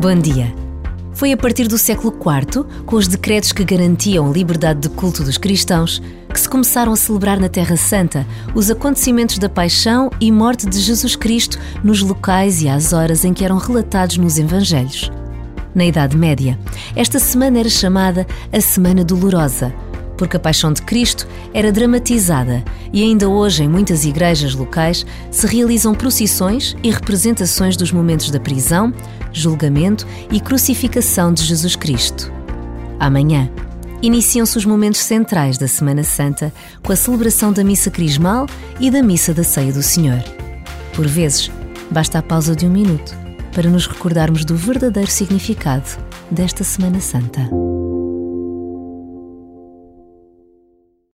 Bom dia. Foi a partir do século IV, com os decretos que garantiam a liberdade de culto dos cristãos, que se começaram a celebrar na Terra Santa os acontecimentos da paixão e morte de Jesus Cristo nos locais e às horas em que eram relatados nos Evangelhos. Na Idade Média, esta semana era chamada a Semana Dolorosa porque a paixão de Cristo era dramatizada e ainda hoje em muitas igrejas locais se realizam procissões e representações dos momentos da prisão, julgamento e crucificação de Jesus Cristo. Amanhã, iniciam-se os momentos centrais da Semana Santa com a celebração da Missa Crismal e da Missa da Ceia do Senhor. Por vezes, basta a pausa de um minuto para nos recordarmos do verdadeiro significado desta Semana Santa.